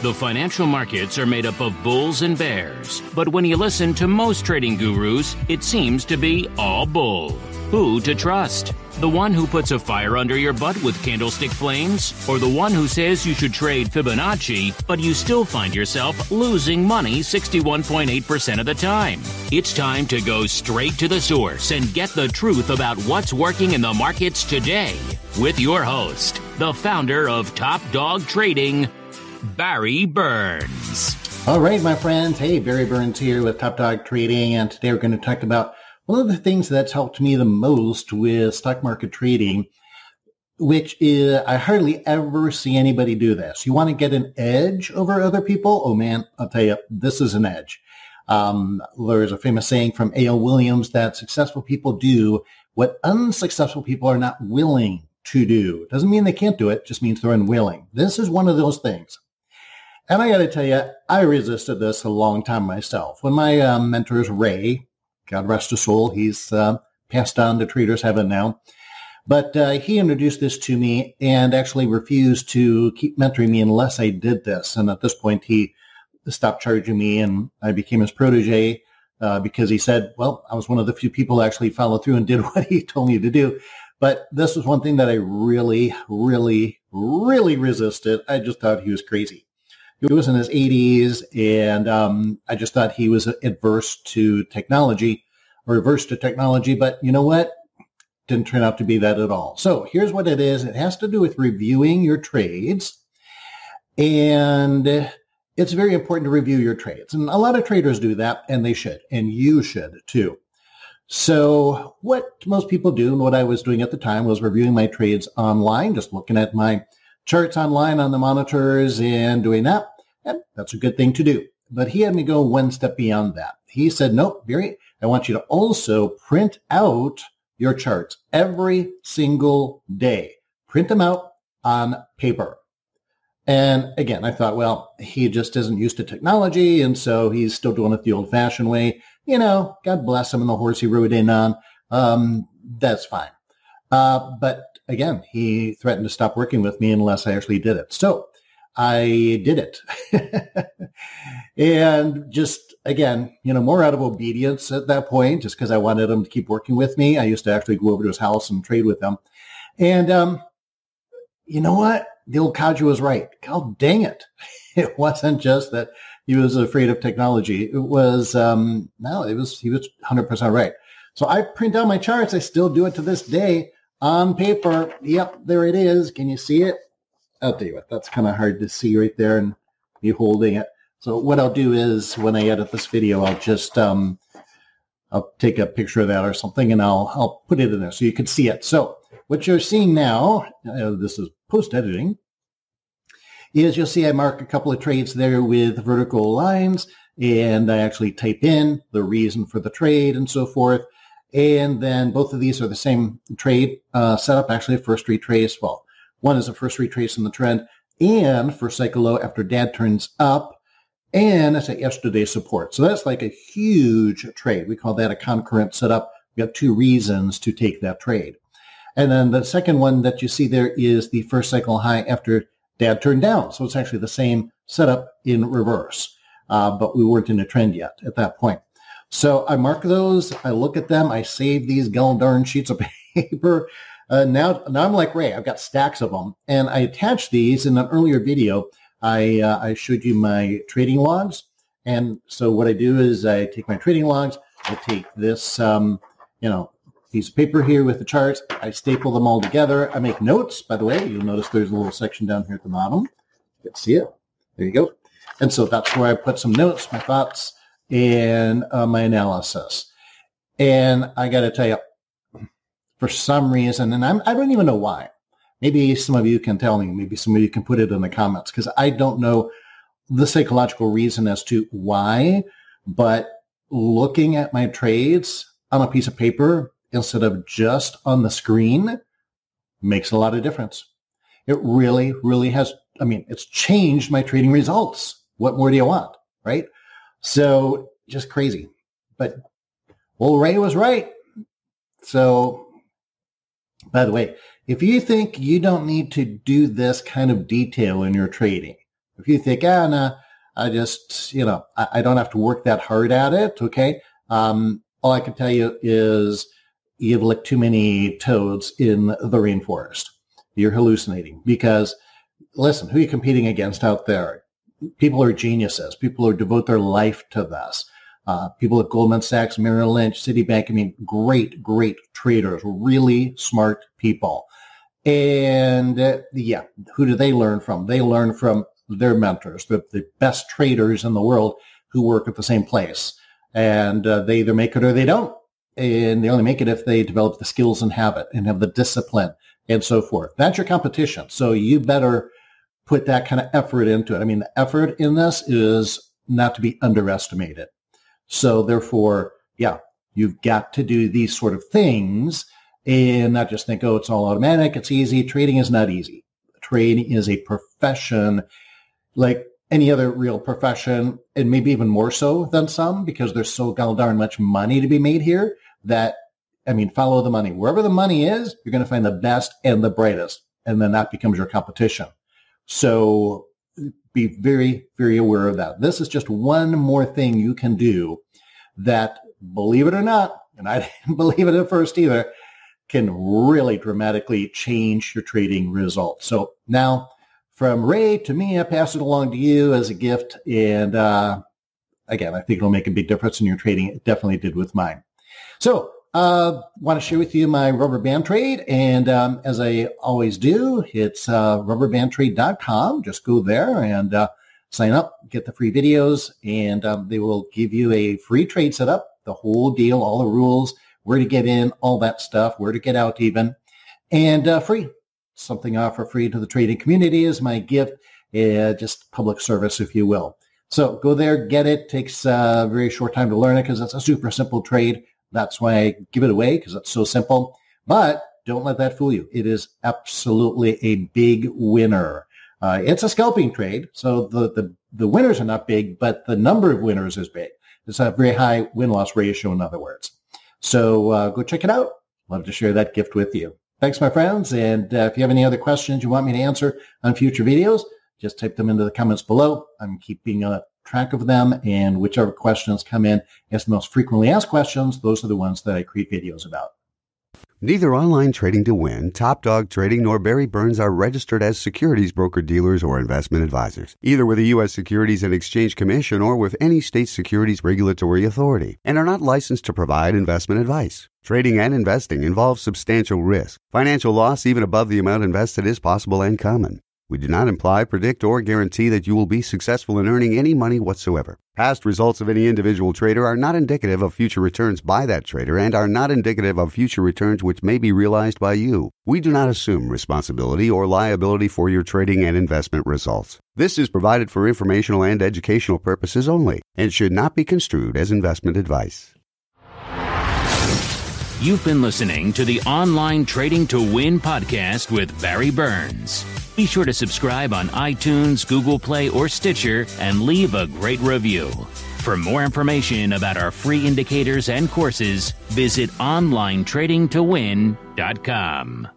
The financial markets are made up of bulls and bears, but when you listen to most trading gurus, it seems to be all bull. Who to trust? The one who puts a fire under your butt with candlestick flames? Or the one who says you should trade Fibonacci, but you still find yourself losing money 61.8% of the time? It's time to go straight to the source and get the truth about what's working in the markets today with your host, the founder of Top Dog Trading, Barry Burns. All right, my friends. Hey, Barry Burns here with Top Dog Trading, and today we're going to talk about one of the things that's helped me the most with stock market trading, which is I hardly ever see anybody do this. You want to get an edge over other people? Oh man, I'll tell you, this is an edge. Um, there's a famous saying from A.L. Williams that successful people do what unsuccessful people are not willing to do. Doesn't mean they can't do it, just means they're unwilling. This is one of those things. And I got to tell you, I resisted this a long time myself. When my um, mentors, Ray, God rest his soul, he's uh, passed on to Trader's Heaven now. But uh, he introduced this to me and actually refused to keep mentoring me unless I did this. And at this point, he stopped charging me and I became his protege uh, because he said, well, I was one of the few people actually followed through and did what he told me to do. But this was one thing that I really, really, really resisted. I just thought he was crazy he was in his 80s, and um, I just thought he was adverse to technology, or averse to technology. But you know what? Didn't turn out to be that at all. So here's what it is. It has to do with reviewing your trades, and it's very important to review your trades. And a lot of traders do that, and they should, and you should too. So what most people do, and what I was doing at the time, was reviewing my trades online, just looking at my charts online on the monitors and doing that. And that's a good thing to do. But he had me go one step beyond that. He said, nope, Barry, I want you to also print out your charts every single day. Print them out on paper. And again, I thought, well, he just isn't used to technology. And so he's still doing it the old fashioned way. You know, God bless him and the horse he rode in on. Um, that's fine. Uh, but again, he threatened to stop working with me unless I actually did it. So I did it. and just again, you know, more out of obedience at that point, just because I wanted him to keep working with me. I used to actually go over to his house and trade with him. And um, you know what? The old Kaja was right. God dang it. It wasn't just that he was afraid of technology. It was um, no, it was he was 100% right. So I print out my charts. I still do it to this day on paper. Yep, there it is. Can you see it? I'll tell you what, that's kind of hard to see right there and me holding it. So what I'll do is when I edit this video, I'll just, um, I'll take a picture of that or something and I'll, I'll put it in there so you can see it. So what you're seeing now, uh, this is post editing, is you'll see I mark a couple of trades there with vertical lines and I actually type in the reason for the trade and so forth. And then both of these are the same trade uh, setup, actually first retrace. Well, one is a first retrace in the trend and for cycle low after dad turns up. And it's at yesterday support. So that's like a huge trade. We call that a concurrent setup. We have two reasons to take that trade. And then the second one that you see there is the first cycle high after dad turned down. So it's actually the same setup in reverse. Uh, but we weren't in a trend yet at that point. So I mark those. I look at them. I save these gall darn sheets of paper. Uh, now, now I'm like Ray. I've got stacks of them, and I attach these in an earlier video. I uh, I showed you my trading logs, and so what I do is I take my trading logs. I take this, um, you know, piece of paper here with the charts. I staple them all together. I make notes. By the way, you'll notice there's a little section down here at the bottom. You can see it. There you go. And so that's where I put some notes, my thoughts, and uh, my analysis. And I got to tell you, for some reason, and I'm, I don't even know why. Maybe some of you can tell me. Maybe some of you can put it in the comments because I don't know the psychological reason as to why. But looking at my trades on a piece of paper instead of just on the screen makes a lot of difference. It really, really has. I mean, it's changed my trading results. What more do you want? Right. So just crazy. But well, Ray was right. So by the way, if you think you don't need to do this kind of detail in your trading, If you think, ah, nah, I just, you know, I, I, don't have to work that hard at it. Okay. Um, all I can tell you is you've licked too many toads in the rainforest. You're hallucinating because listen, who are you competing against out there? People are geniuses. People who devote their life to this. Uh, people at Goldman Sachs, Merrill Lynch, Citibank. I mean, great, great traders, really smart people. And uh, yeah, who do they learn from? They learn from their mentors, the, the best traders in the world who work at the same place. And uh, they either make it or they don't. And they only make it if they develop the skills and habit and have the discipline and so forth. That's your competition. So you better put that kind of effort into it. I mean, the effort in this is not to be underestimated. So therefore, yeah, you've got to do these sort of things and not just think, oh, it's all automatic. It's easy. Trading is not easy. Trading is a profession like any other real profession, and maybe even more so than some because there's so god darn much money to be made here that, I mean, follow the money. Wherever the money is, you're going to find the best and the brightest. And then that becomes your competition. So be very, very aware of that. This is just one more thing you can do that, believe it or not, and I didn't believe it at first either, can really dramatically change your trading results. So now from Ray to me, I pass it along to you as a gift. And uh, again, I think it'll make a big difference in your trading. It definitely did with mine. So uh, want to share with you my rubber band trade. And um, as I always do, it's uh, rubberbandtrade.com. Just go there and uh, sign up, get the free videos, and um, they will give you a free trade setup, the whole deal, all the rules, where to get in, all that stuff, where to get out even, and uh, free something I offer free to the trading community is my gift, uh, just public service, if you will. So go there, get it. Takes a very short time to learn it because it's a super simple trade. That's why I give it away because it's so simple. But don't let that fool you. It is absolutely a big winner. Uh, it's a scalping trade, so the, the the winners are not big, but the number of winners is big. It's a very high win loss ratio, in other words. So uh, go check it out. Love to share that gift with you. Thanks, my friends. And uh, if you have any other questions you want me to answer on future videos, just type them into the comments below. I'm keeping a track of them, and whichever questions come in as the most frequently asked questions, those are the ones that I create videos about. Neither Online Trading to Win, Top Dog Trading, nor Barry Burns are registered as securities broker dealers or investment advisors, either with the U.S. Securities and Exchange Commission or with any state securities regulatory authority, and are not licensed to provide investment advice. Trading and investing involves substantial risk. Financial loss, even above the amount invested, is possible and common. We do not imply, predict, or guarantee that you will be successful in earning any money whatsoever. Past results of any individual trader are not indicative of future returns by that trader and are not indicative of future returns which may be realized by you. We do not assume responsibility or liability for your trading and investment results. This is provided for informational and educational purposes only and should not be construed as investment advice. You've been listening to the Online Trading to Win podcast with Barry Burns. Be sure to subscribe on iTunes, Google Play, or Stitcher and leave a great review. For more information about our free indicators and courses, visit OnlineTradingToWin.com.